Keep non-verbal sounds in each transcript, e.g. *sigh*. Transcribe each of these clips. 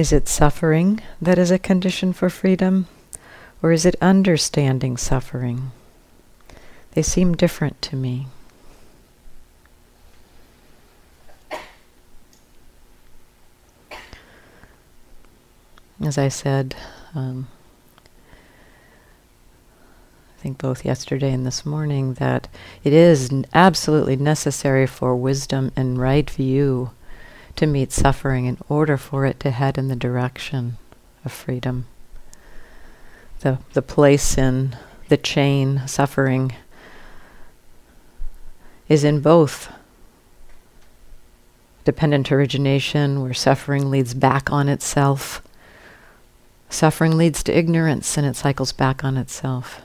Is it suffering that is a condition for freedom? Or is it understanding suffering? They seem different to me. As I said, um, I think both yesterday and this morning, that it is n- absolutely necessary for wisdom and right view to meet suffering in order for it to head in the direction of freedom. The, the place in the chain suffering is in both dependent origination, where suffering leads back on itself. Suffering leads to ignorance and it cycles back on itself.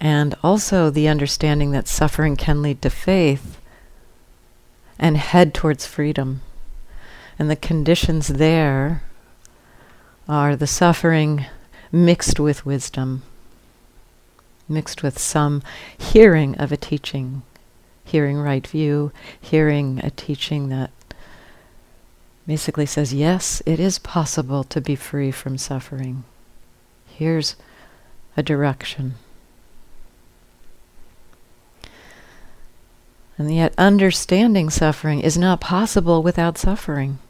And also the understanding that suffering can lead to faith and head towards freedom. And the conditions there are the suffering mixed with wisdom, mixed with some hearing of a teaching, hearing right view, hearing a teaching that basically says, yes, it is possible to be free from suffering. Here's a direction. And yet, understanding suffering is not possible without suffering.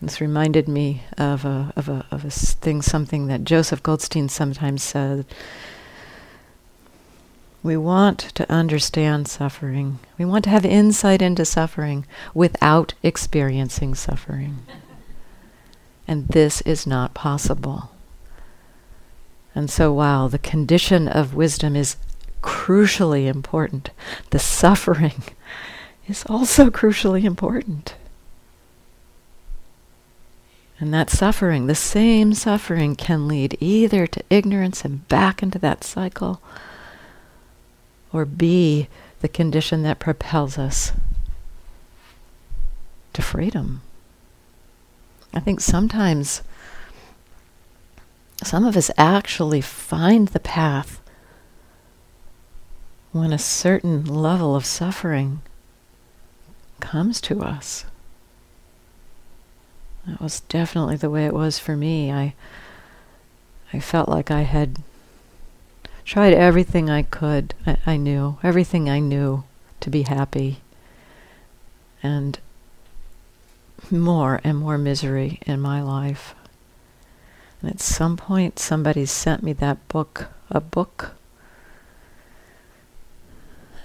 This reminded me of a, of a, of a thing, something that Joseph Goldstein sometimes said. We want to understand suffering. We want to have insight into suffering without experiencing suffering. And this is not possible. And so, while the condition of wisdom is crucially important, the suffering *laughs* is also crucially important. And that suffering, the same suffering, can lead either to ignorance and back into that cycle, or be the condition that propels us to freedom. I think sometimes some of us actually find the path when a certain level of suffering comes to us. That was definitely the way it was for me. I I felt like I had tried everything I could. I, I knew everything I knew to be happy, and more and more misery in my life. And at some point, somebody sent me that book, a book.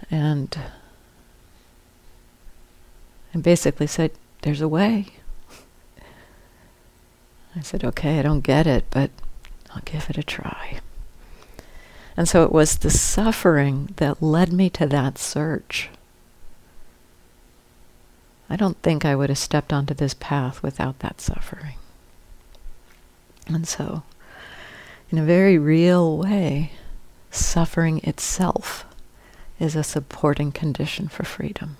And, and basically said, There's a way. I said, Okay, I don't get it, but I'll give it a try. And so it was the suffering that led me to that search. I don't think I would have stepped onto this path without that suffering. And so, in a very real way, suffering itself is a supporting condition for freedom.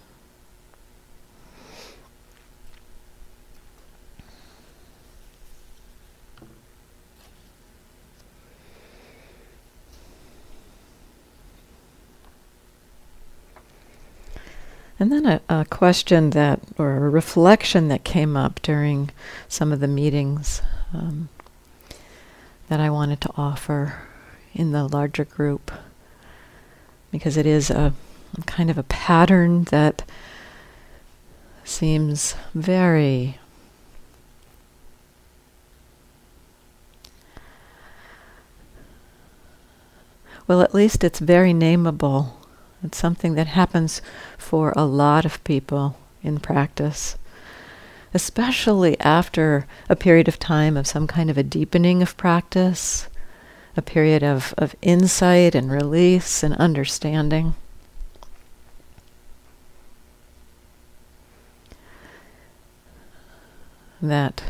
And then a, a, question that, or a reflection that came up during some of the meetings um, that I wanted to offer in the larger group because it is a kind of a pattern that seems very well at least it's very nameable. It's something that happens for a lot of people in practice especially after a period of time of some kind of a deepening of practice, a period of, of insight and release and understanding. That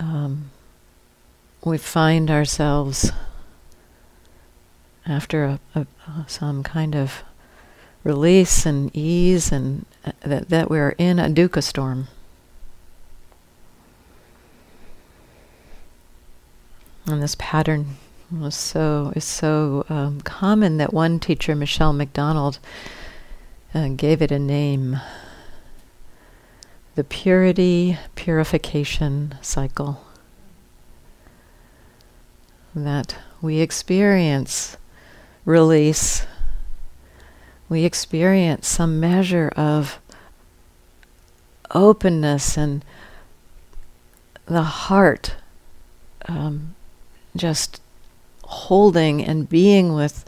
um, we find ourselves after a, a, some kind of release and ease, and uh, that, that we're in a dukkha storm. And this pattern was so is so um, common that one teacher, Michele McDonald, and gave it a name. The purity purification cycle that we experience release, we experience some measure of openness and the heart um, just holding and being with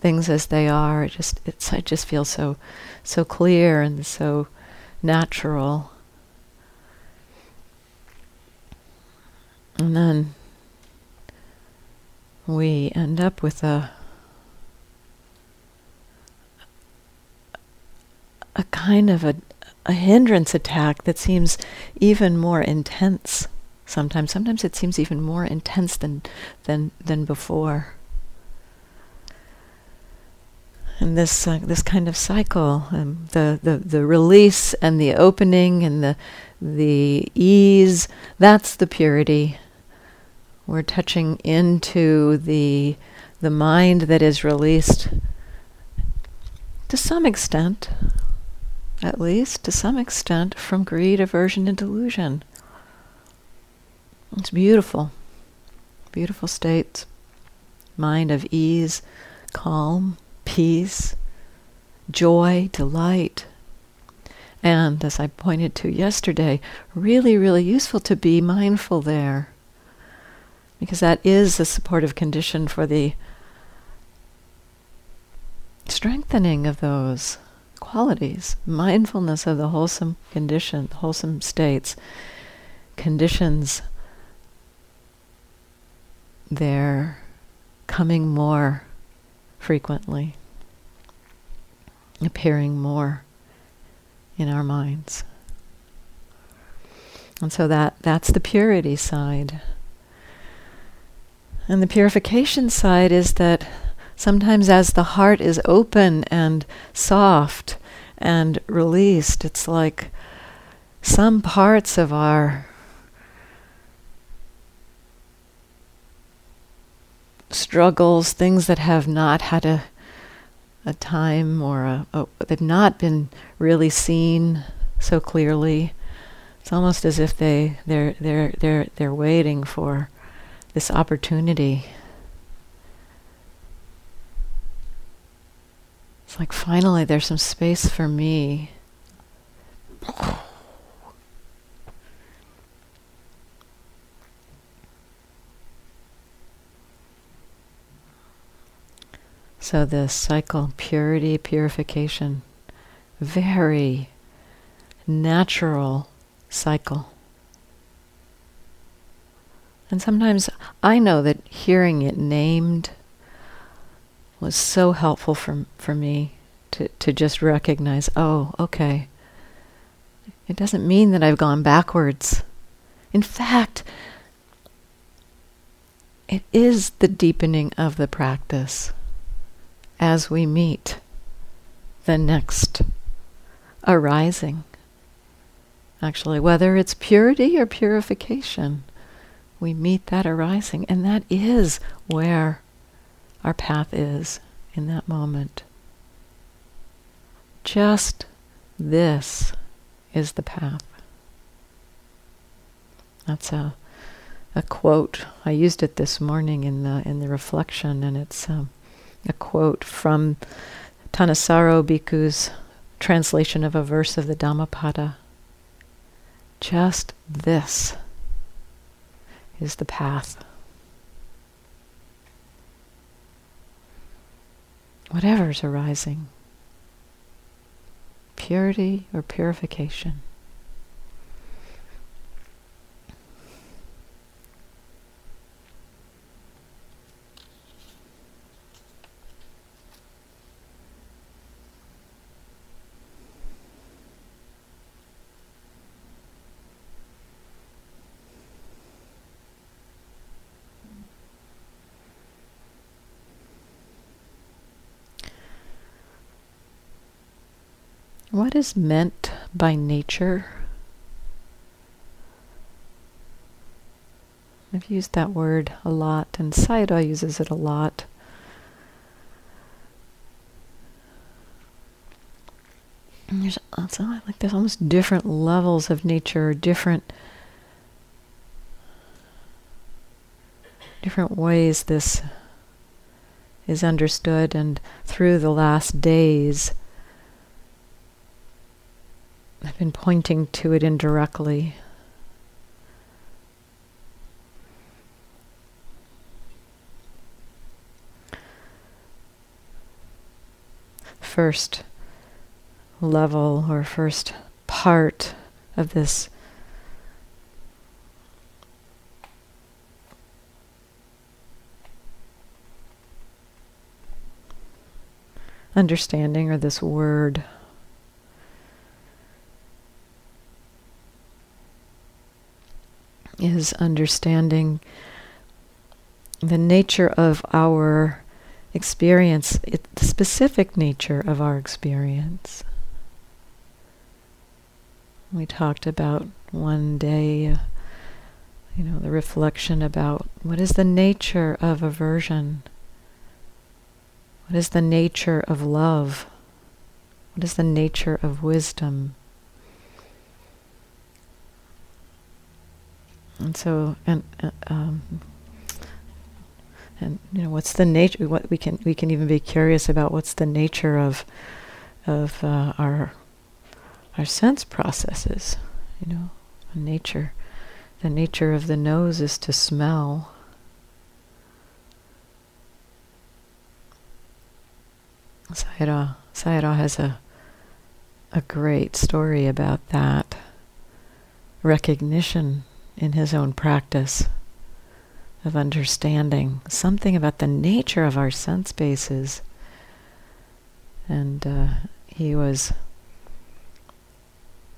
things as they are. It just it's I just feel so so clear and so natural. And then we end up with a a kind of a, a hindrance attack that seems even more intense sometimes. Sometimes it seems even more intense than than than before. And this uh, this kind of cycle, um, the, the the release and the opening and the the ease, that's the purity. We're touching into the the mind that is released to some extent, at least to some extent, from greed, aversion, and delusion. It's beautiful. Beautiful states. Mind of ease, calm, peace, joy, delight. And as I pointed to yesterday, really, really useful to be mindful there. Because that is a supportive condition for the strengthening of those qualities. Mindfulness of the wholesome condition, wholesome states, conditions they're coming more frequently, appearing more in our minds. And so that, that's the purity side. And the purification side is that sometimes as the heart is open and soft and released, it's like some parts of our struggles, things that have not had a a time or a, a they've not been really seen so clearly. It's almost as if they they're they're they're they're waiting for this opportunity. It's like finally there's some space for me. So the cycle, purity, purification, very natural cycle. And sometimes I know that hearing it named was so helpful for, for me to, to just recognize, oh, okay. It doesn't mean that I've gone backwards. In fact, it is the deepening of the practice as we meet the next arising. Actually, whether it's purity or purification, we meet that arising, and that is where our path is in that moment. Just this is the path. That's a a quote. I used it this morning in the in the reflection, and it's um, a quote from Thanissaro Bhikkhu's translation of a verse of the Dhammapada. Just this is the path. Whatever's arising, purity or purification. What is meant by nature? I've used that word a lot, and Sayadaw uses it a lot. there's also like there's almost different levels of nature, different different ways this is understood, and through the last days, I've been pointing to it indirectly. First level or first part of this understanding or this word. Is understanding the nature of our experience, it, the specific nature of our experience. We talked about one day, you know, the reflection about what is the nature of aversion what is the nature of love? What is the nature of wisdom? And so, and uh, um, and you know, what's the nature? What we can we can even be curious about what's the nature of of uh, our our sense processes. You know, nature. The nature of the nose is to smell. Sayadaw, Sayadaw has a a great story about that recognition in his own practice of understanding something about the nature of our sense bases. And uh, he was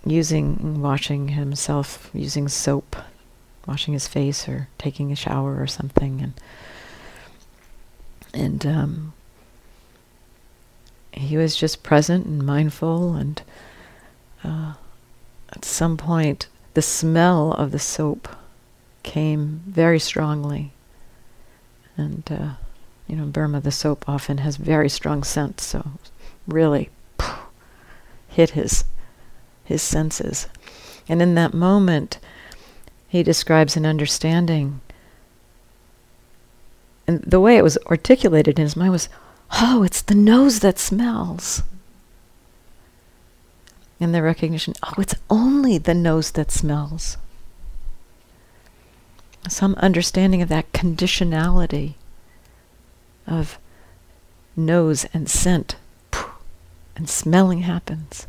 using, washing himself using soap, washing his face or taking a shower or something, and and um, he was just present and mindful, and uh, at some point, the smell of the soap came very strongly. And, uh, you know, Burma, the soap often has very strong scent, so really hit his his senses. And in that moment, he describes an understanding. And the way it was articulated in his mind was, oh, it's the nose that smells. And the recognition, oh, it's only the nose that smells. Some understanding of that conditionality of nose and scent, and smelling happens.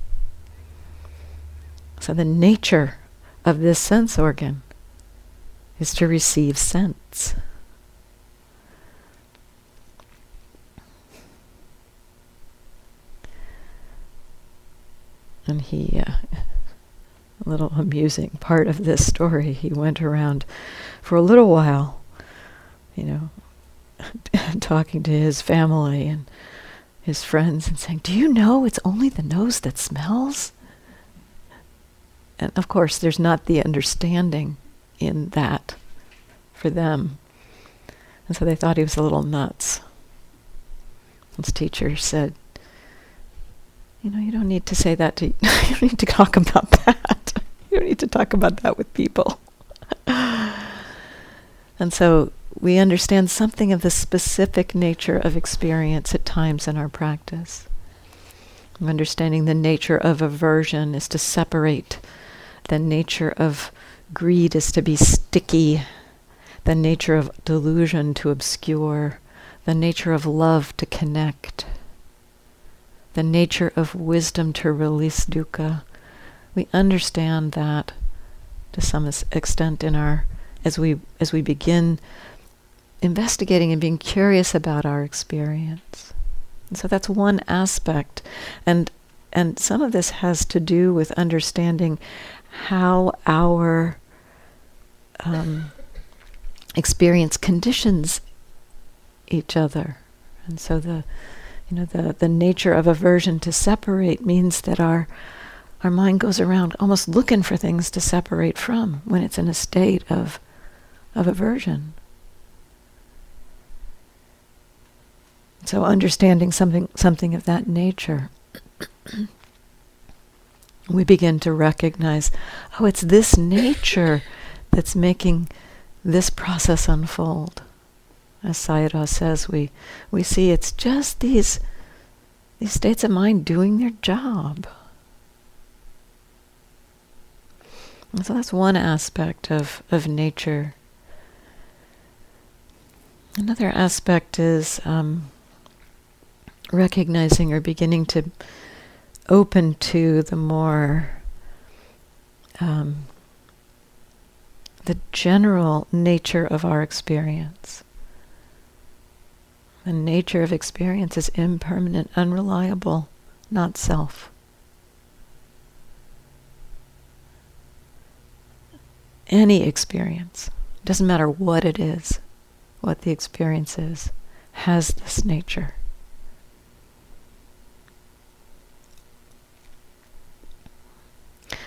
So the nature of this sense organ is to receive scents. And he, uh, a little amusing part of this story, he went around for a little while, you know, *laughs* talking to his family and his friends and saying, Do you know it's only the nose that smells? And of course, there's not the understanding in that for them. And so they thought he was a little nuts. His teacher said, you know, you don't need to say that to, *laughs* you don't need to talk about that. you don't need to talk about that with people. and so we understand something of the specific nature of experience at times in our practice. Understanding the nature of aversion is to separate. The nature of greed is to be sticky. The nature of delusion to obscure. The nature of love to connect the nature of wisdom to release dukkha. We understand that to some extent in our as we as we begin investigating and being curious about our experience. And so that's one aspect. And and some of this has to do with understanding how our um, experience conditions each other. And so the you know, the, the nature of aversion to separate means that our our mind goes around almost looking for things to separate from when it's in a state of of aversion. So understanding something something of that nature *coughs* we begin to recognize, oh, it's this nature that's making this process unfold. As Sayadaw says, we, we see it's just these, these states of mind doing their job. And so that's one aspect of, of nature. Another aspect is um, recognizing or beginning to open to the more um, the general nature of our experience. The nature of experience is impermanent, unreliable, not self. Any experience, doesn't matter what it is, what the experience is, has this nature.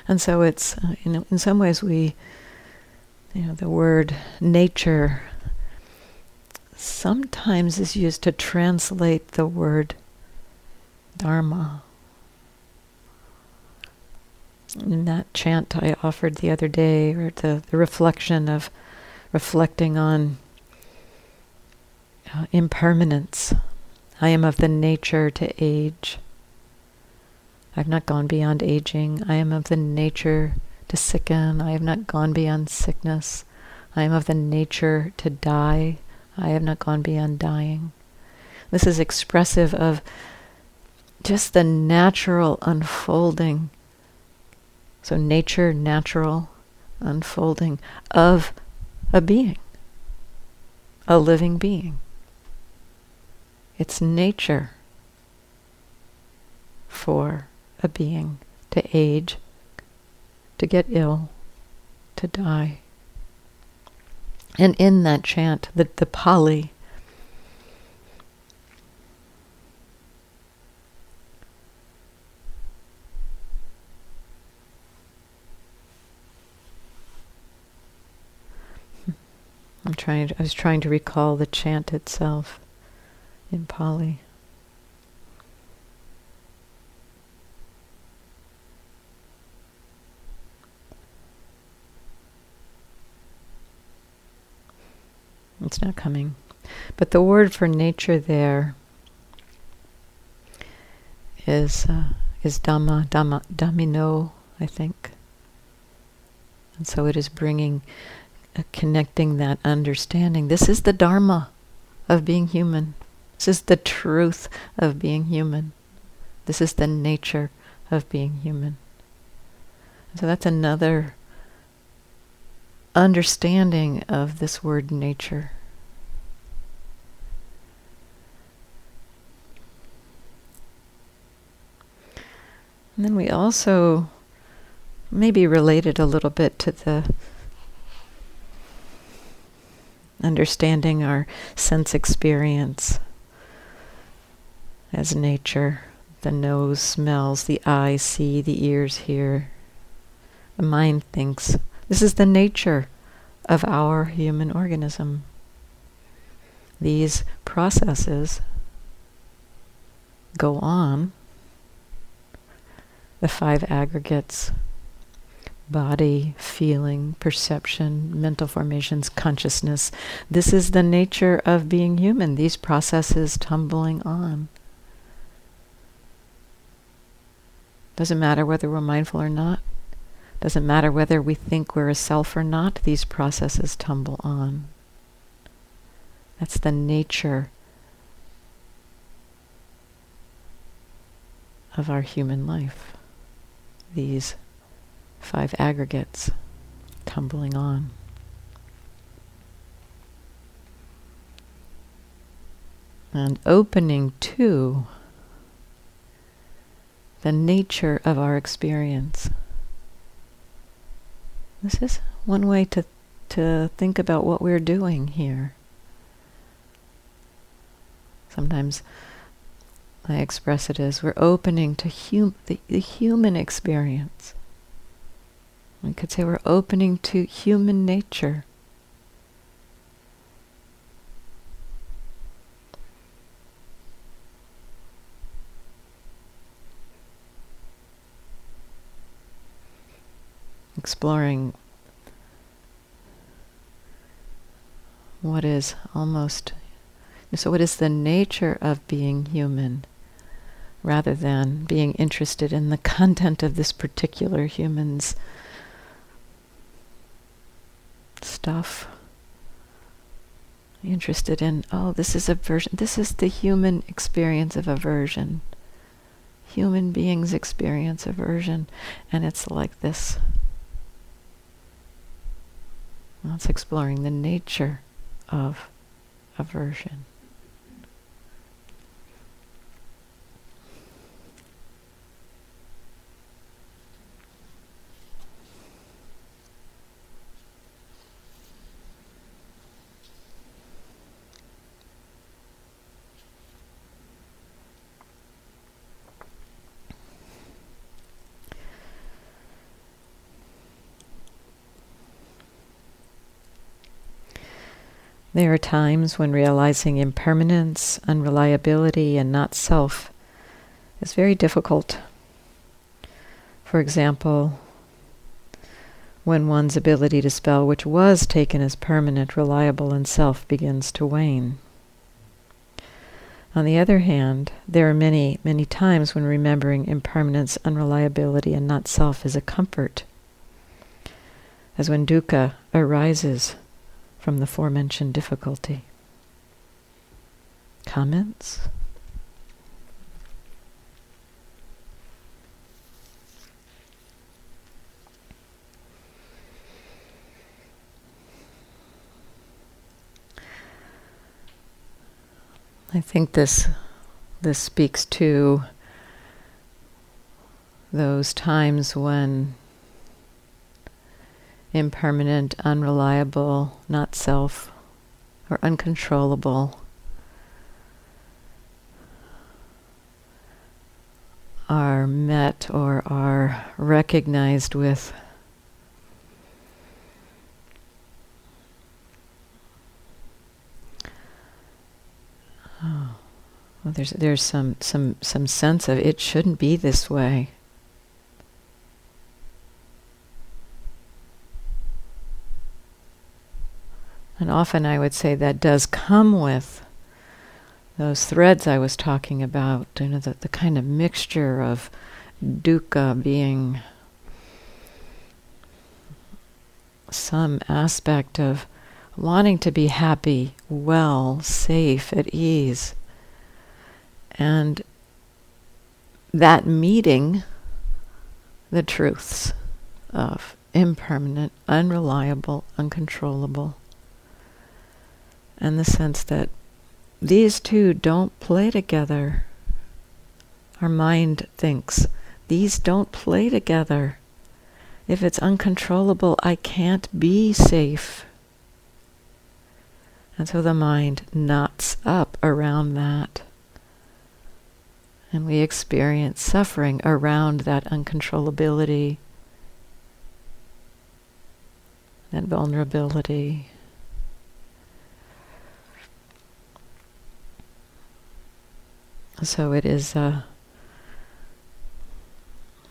And so it's, uh, in some ways we, you know, the word nature sometimes is used to translate the word dharma. In that chant I offered the other day, or the, the reflection of reflecting on uh, impermanence. I am of the nature to age. I've not gone beyond aging. I am of the nature to sicken. I have not gone beyond sickness. I am of the nature to die. I have not gone beyond dying. This is expressive of just the natural unfolding. So, nature, natural unfolding of a being, a living being. It's nature for a being to age, to get ill, to die. And in that chant, the, the Pali, I'm trying. I was trying to recall the chant itself in Pali. It's not coming. But the word for nature there is uh, is Dhamma, Dhamma, Dhammino, I think. And so it is bringing, uh, connecting that understanding. This is the Dharma of being human. This is the truth of being human. This is the nature of being human. So that's another understanding of this word nature. And then we also maybe related a little bit to the understanding our sense experience as nature. The nose smells, the eyes see, the ears hear, the mind thinks. This is the nature of our human organism. These processes go on. The five aggregates body, feeling, perception, mental formations, consciousness. This is the nature of being human, these processes tumbling on. Doesn't matter whether we're mindful or not. Doesn't matter whether we think we're a self or not, these processes tumble on. That's the nature of our human life. These five aggregates tumbling on. And opening to the nature of our experience. This is one way to, to think about what we're doing here. Sometimes I express it as we're opening to hum- the, the human experience. We could say we're opening to human nature. Exploring what is almost so what is the nature of being human rather than being interested in the content of this particular human's stuff. Interested in oh this is aversion this is the human experience of aversion human beings experience aversion and it's like this it's exploring the nature of aversion There are times when realizing impermanence, unreliability, and not self is very difficult. For example, when one's ability to spell, which was taken as permanent, reliable, and self, begins to wane. On the other hand, there are many, many times when remembering impermanence, unreliability, and not self is a comfort, as when dukkha arises from the forementioned difficulty. Comments? I think this this speaks to those times when impermanent, unreliable, not self, or uncontrollable, are met or are recognized with oh, well, there's there's some some some sense of it shouldn't be this way. And often I would say that does come with those threads I was talking about, you know, the, the kind of mixture of dukkha being some aspect of wanting to be happy, well, safe, at ease. And that meeting the truths of impermanent, unreliable, uncontrollable and the sense that these two don't play together. Our mind thinks, these don't play together. If it's uncontrollable, I can't be safe. And so the mind knots up around that. And we experience suffering around that uncontrollability, that vulnerability. So it is a,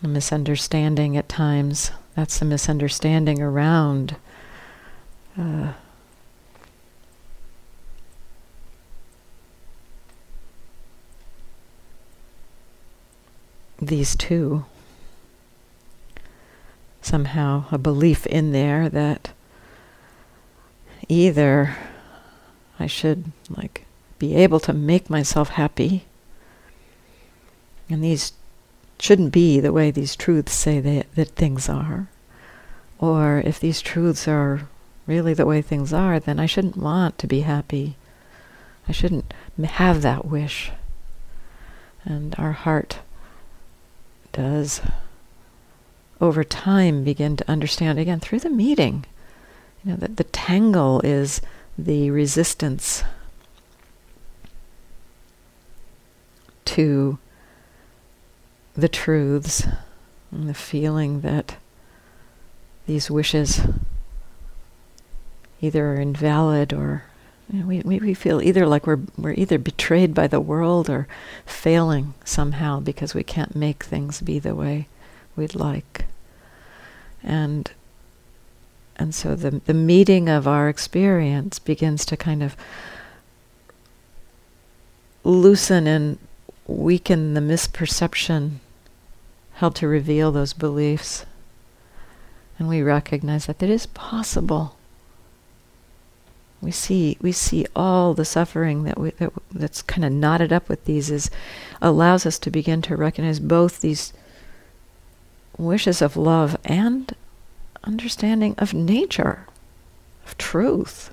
a misunderstanding at times. That's a misunderstanding around uh, these two. Somehow a belief in there that either I should like be able to make myself happy and these shouldn't be the way these truths say they, that things are. Or if these truths are really the way things are, then I shouldn't want to be happy. I shouldn't have that wish. And our heart does, over time, begin to understand again through the meeting. You know that the tangle is the resistance to the truths and the feeling that these wishes either are invalid or you know, we, we, feel either like we're, we're either betrayed by the world or failing somehow because we can't make things be the way we'd like. And and so the the meeting of our experience begins to kind of loosen and weaken the misperception held to reveal those beliefs. And we recognize that it is possible. We see we see all the suffering that we that, that's kind of knotted up with these is allows us to begin to recognize both these wishes of love and understanding of nature, of truth.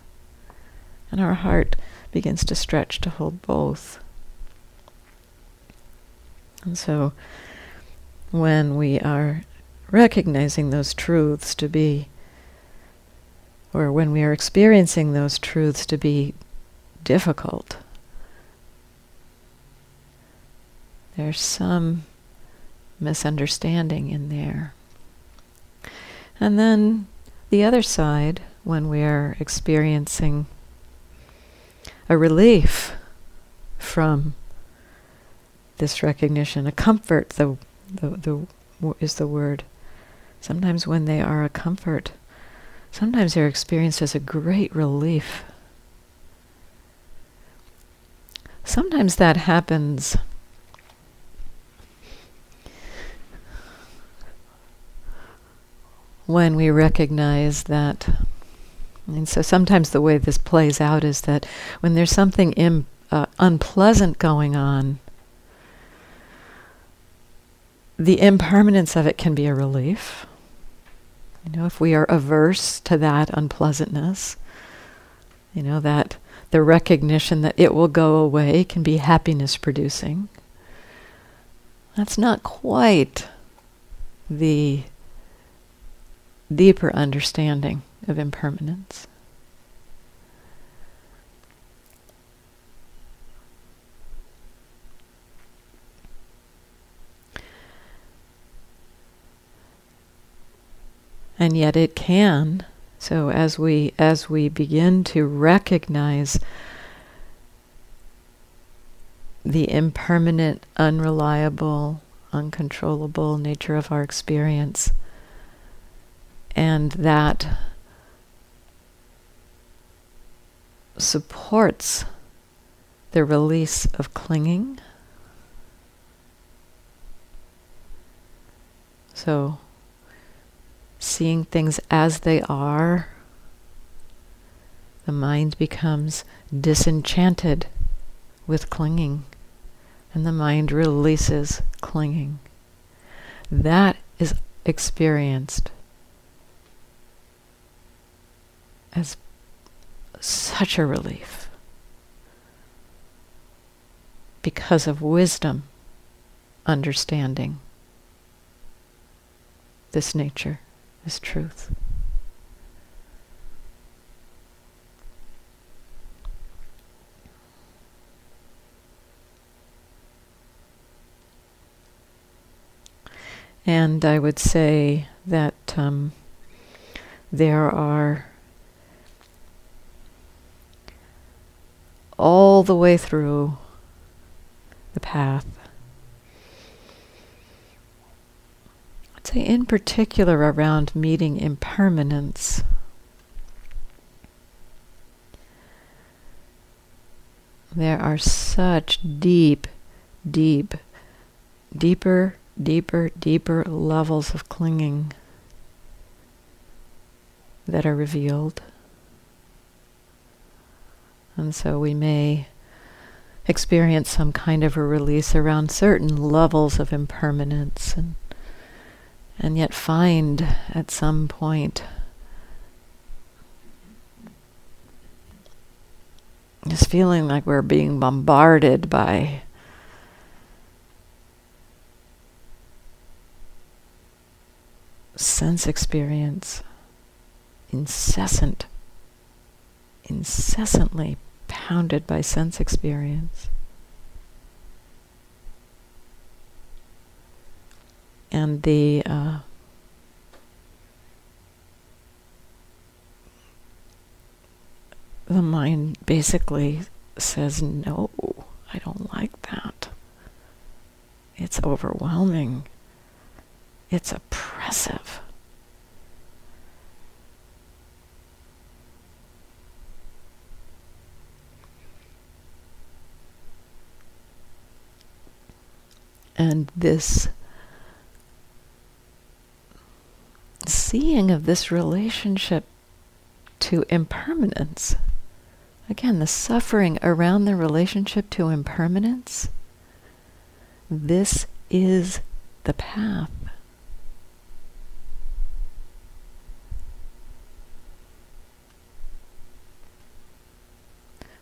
And our heart begins to stretch to hold both. And so when we are recognizing those truths to be, or when we are experiencing those truths to be difficult, there's some misunderstanding in there. And then the other side, when we are experiencing a relief from this recognition, a comfort, the, the, the is the word. Sometimes when they are a comfort, sometimes they're experienced as a great relief. Sometimes that happens when we recognize that. And so sometimes the way this plays out is that when there's something Im, uh, unpleasant going on, the impermanence of it can be a relief. You know, if we are averse to that unpleasantness, you know, that the recognition that it will go away can be happiness producing. That's not quite the deeper understanding of impermanence. And yet it can. So as we as we begin to recognize the impermanent, unreliable, uncontrollable nature of our experience, and that supports the release of clinging. So, seeing things as they are, the mind becomes disenchanted with clinging, and the mind releases clinging. That is experienced as such a relief because of wisdom understanding this nature, this truth. And I would say that um, there are all the way through the path. I'd say, in particular, around meeting impermanence. There are such deep, deep, deeper, deeper, deeper levels of clinging that are revealed. And so we may experience some kind of a release around certain levels of impermanence and and yet find at some point this feeling like we're being bombarded by sense experience incessant incessantly pounded by sense experience. and the uh, the mind basically says no i don't like that. It's overwhelming. It's oppressive. And this seeing of this relationship to impermanence, again, the suffering around the relationship to impermanence, this is the path.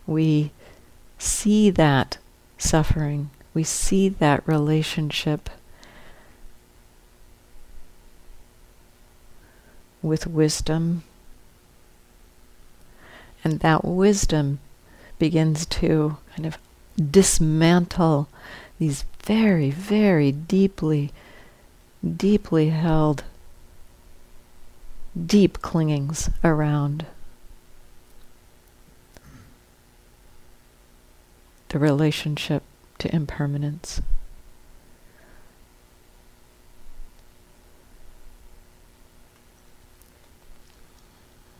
We see that suffering, we see that relationship with wisdom. And that wisdom begins to kind of dismantle these very, very deeply, deeply held, deep clingings around the relationship to impermanence.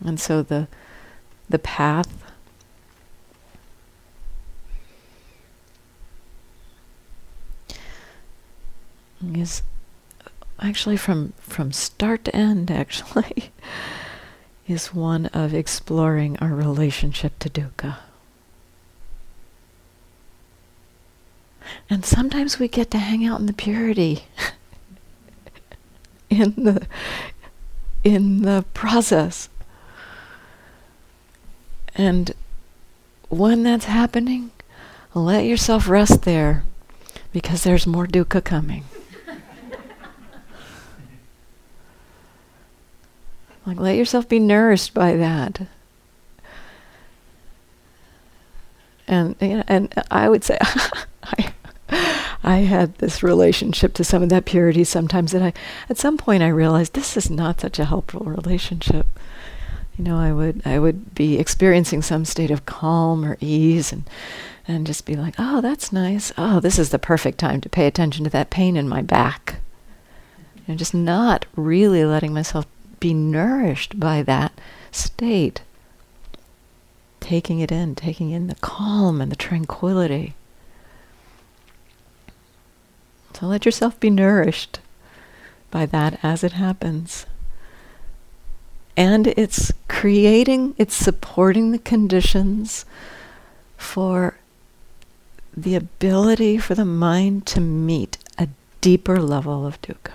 And so the the path is actually from from start to end actually *laughs* is one of exploring our relationship to dukkha. And sometimes we get to hang out in the purity *laughs* in the in the process. And when that's happening, let yourself rest there because there's more dukkha coming. *laughs* like let yourself be nourished by that. And you know, and I would say *laughs* I I had this relationship to some of that purity sometimes that I at some point I realized this is not such a helpful relationship you know, I would I would be experiencing some state of calm or ease and and just be like, "Oh, that's nice. Oh, this is the perfect time to pay attention to that pain in my back." And just not really letting myself be nourished by that state. Taking it in, taking in the calm and the tranquility. So let yourself be nourished by that as it happens and it's creating, it's supporting the conditions for the ability for the mind to meet a deeper level of dukkha.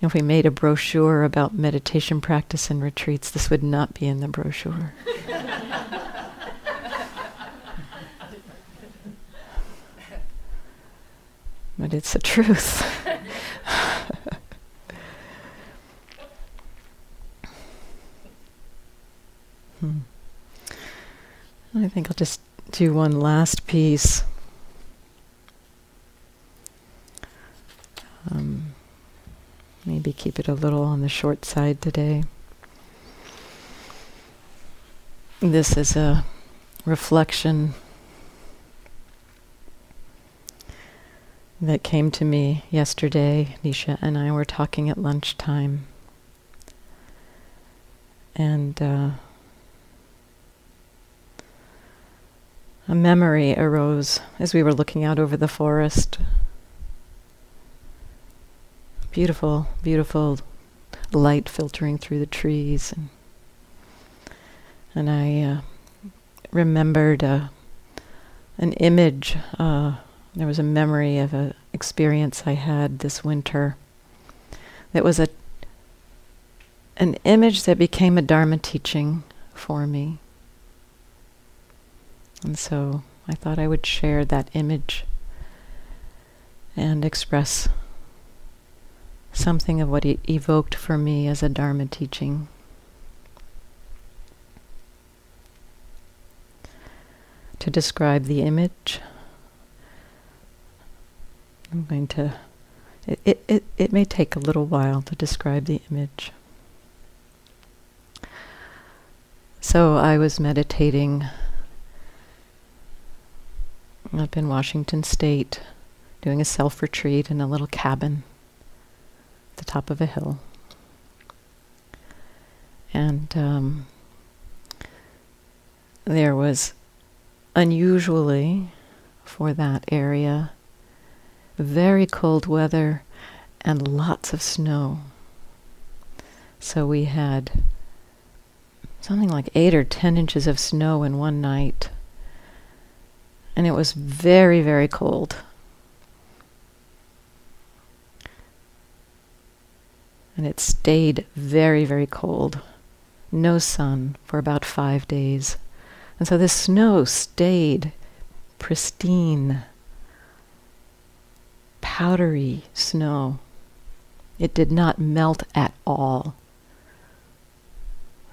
If we made a brochure about meditation practice and retreats, this would not be in the brochure. *laughs* but it's the truth. *laughs* hmm. I think I'll just do one last piece. Um, maybe keep it a little on the short side today. This is a reflection that came to me yesterday. Nisha and I were talking at lunchtime. And uh, a memory arose as we were looking out over the forest. Beautiful, beautiful light filtering through the trees. And, and I uh, remembered uh, an image. Uh, there was a memory of an experience I had this winter that was a an image that became a Dharma teaching for me. And so I thought I would share that image and express something of what it evoked for me as a Dharma teaching. To describe the image, I'm going to, it, it, it, it may take a little while to describe the image. So I was meditating up in Washington State, doing a self retreat in a little cabin at the top of a hill. And um, there was unusually for that area very cold weather and lots of snow. So we had something like eight or ten inches of snow in one night. And it was very, very cold. And it stayed very, very cold. No sun for about five days. And so this snow stayed pristine, powdery snow. It did not melt at all.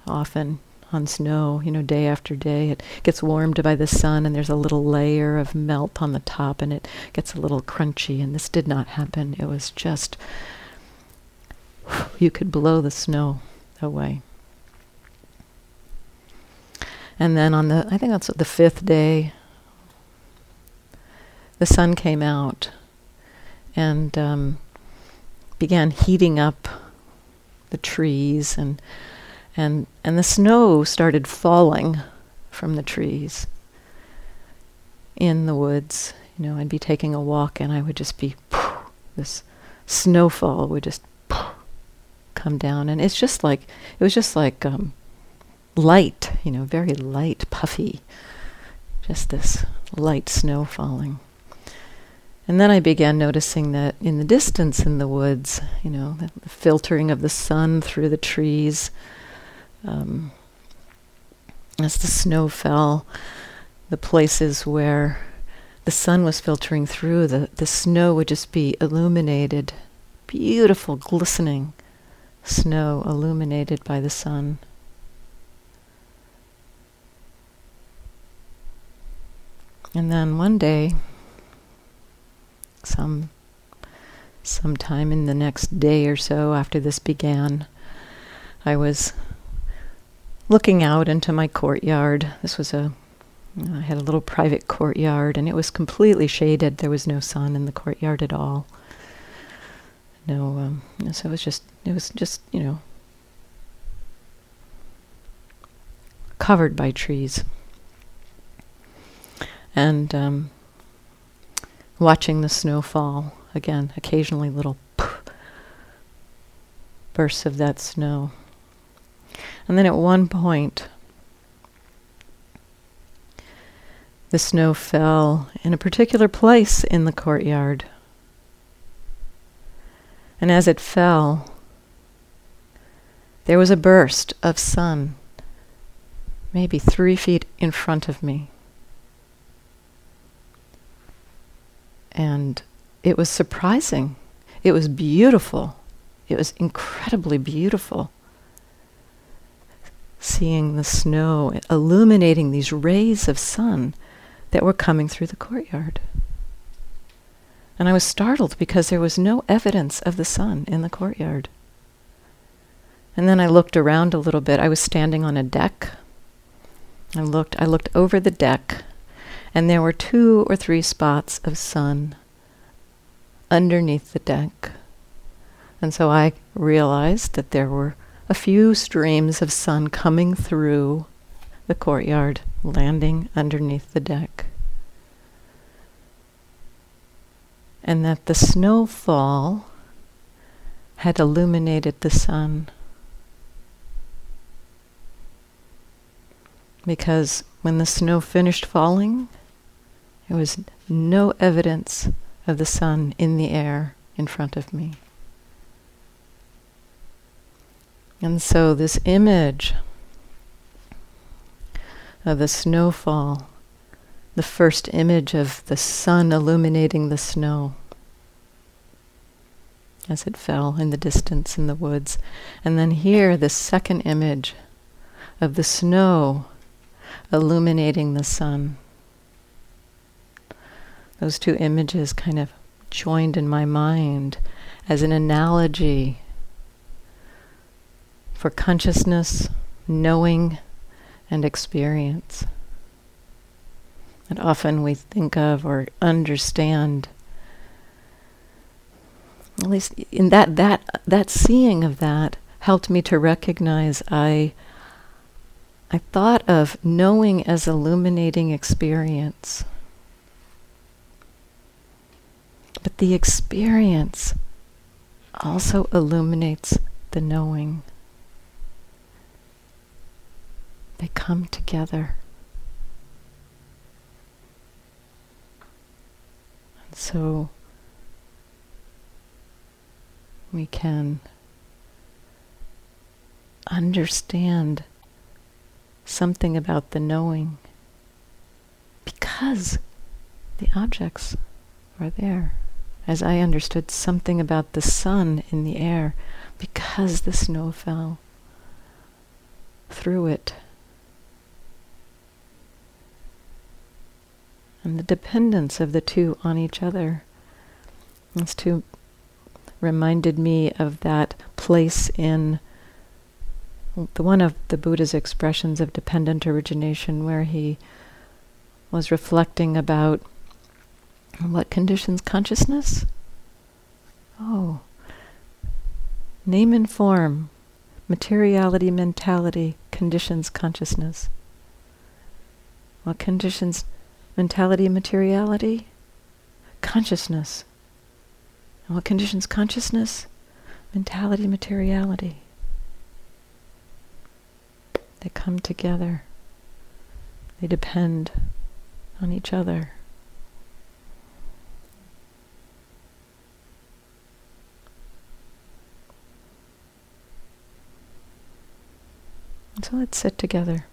Often on snow, you know, day after day, it gets warmed by the sun and there's a little layer of melt on the top and it gets a little crunchy. And this did not happen. It was just, you could blow the snow away. And then on the, I think that's the fifth day, the sun came out and um, began heating up the trees and and and the snow started falling from the trees in the woods. You know, I'd be taking a walk and I would just be this snowfall would just come down, and it's just like it was just like um, light, you know, very light, puffy, just this light snow falling. And then I began noticing that in the distance in the woods, you know, the, filtering of the sun through the trees, um, as the snow fell, the places where the sun was filtering through, the, the snow would just be illuminated, beautiful, glistening snow illuminated by the sun. And then one day, some sometime in the next day or so after this began, I was looking out into my courtyard. This was a I had a little private courtyard and it was completely shaded. There was no sun in the courtyard at all. No, um, so it was just it was just you know covered by trees. And um, watching the snow fall again, occasionally little bursts of that snow. And then at one point, the snow fell in a particular place in the courtyard. And as it fell, there was a burst of sun, maybe three feet in front of me. And it was surprising. It was beautiful. It was incredibly beautiful. Seeing the snow illuminating these rays of sun that were coming through the courtyard. And I was startled because there was no evidence of the sun in the courtyard. And then I looked around a little bit. I was standing on a deck. I looked I looked over the deck and there were two or three spots of sun underneath the deck. And so I realized that there were a few streams of sun coming through the courtyard, landing underneath the deck. And that the snowfall had illuminated the sun. Because when the snow finished falling, there was no evidence of the sun in the air in front of me. And so, this image of the snowfall, the first image of the sun illuminating the snow as it fell in the distance in the woods. And then here, the second image of the snow illuminating the sun those two images kind of joined in my mind as an analogy for consciousness, knowing, and experience. And often we think of or understand at least in that that that seeing of that helped me to recognize I I thought of knowing as illuminating experience. But the experience also illuminates the knowing. They come together. And so we can understand something about the knowing because the objects are there. As I understood something about the sun in the air because the snow fell through it. And the dependence of the two on each other. These two reminded me of that place in the one of the Buddha's expressions of dependent origination where he was reflecting about what conditions consciousness? Oh, name and form, materiality, mentality, conditions consciousness. What conditions mentality, materiality? Consciousness. And what conditions consciousness? Mentality, materiality. They come together. They depend on each other. So let's sit together.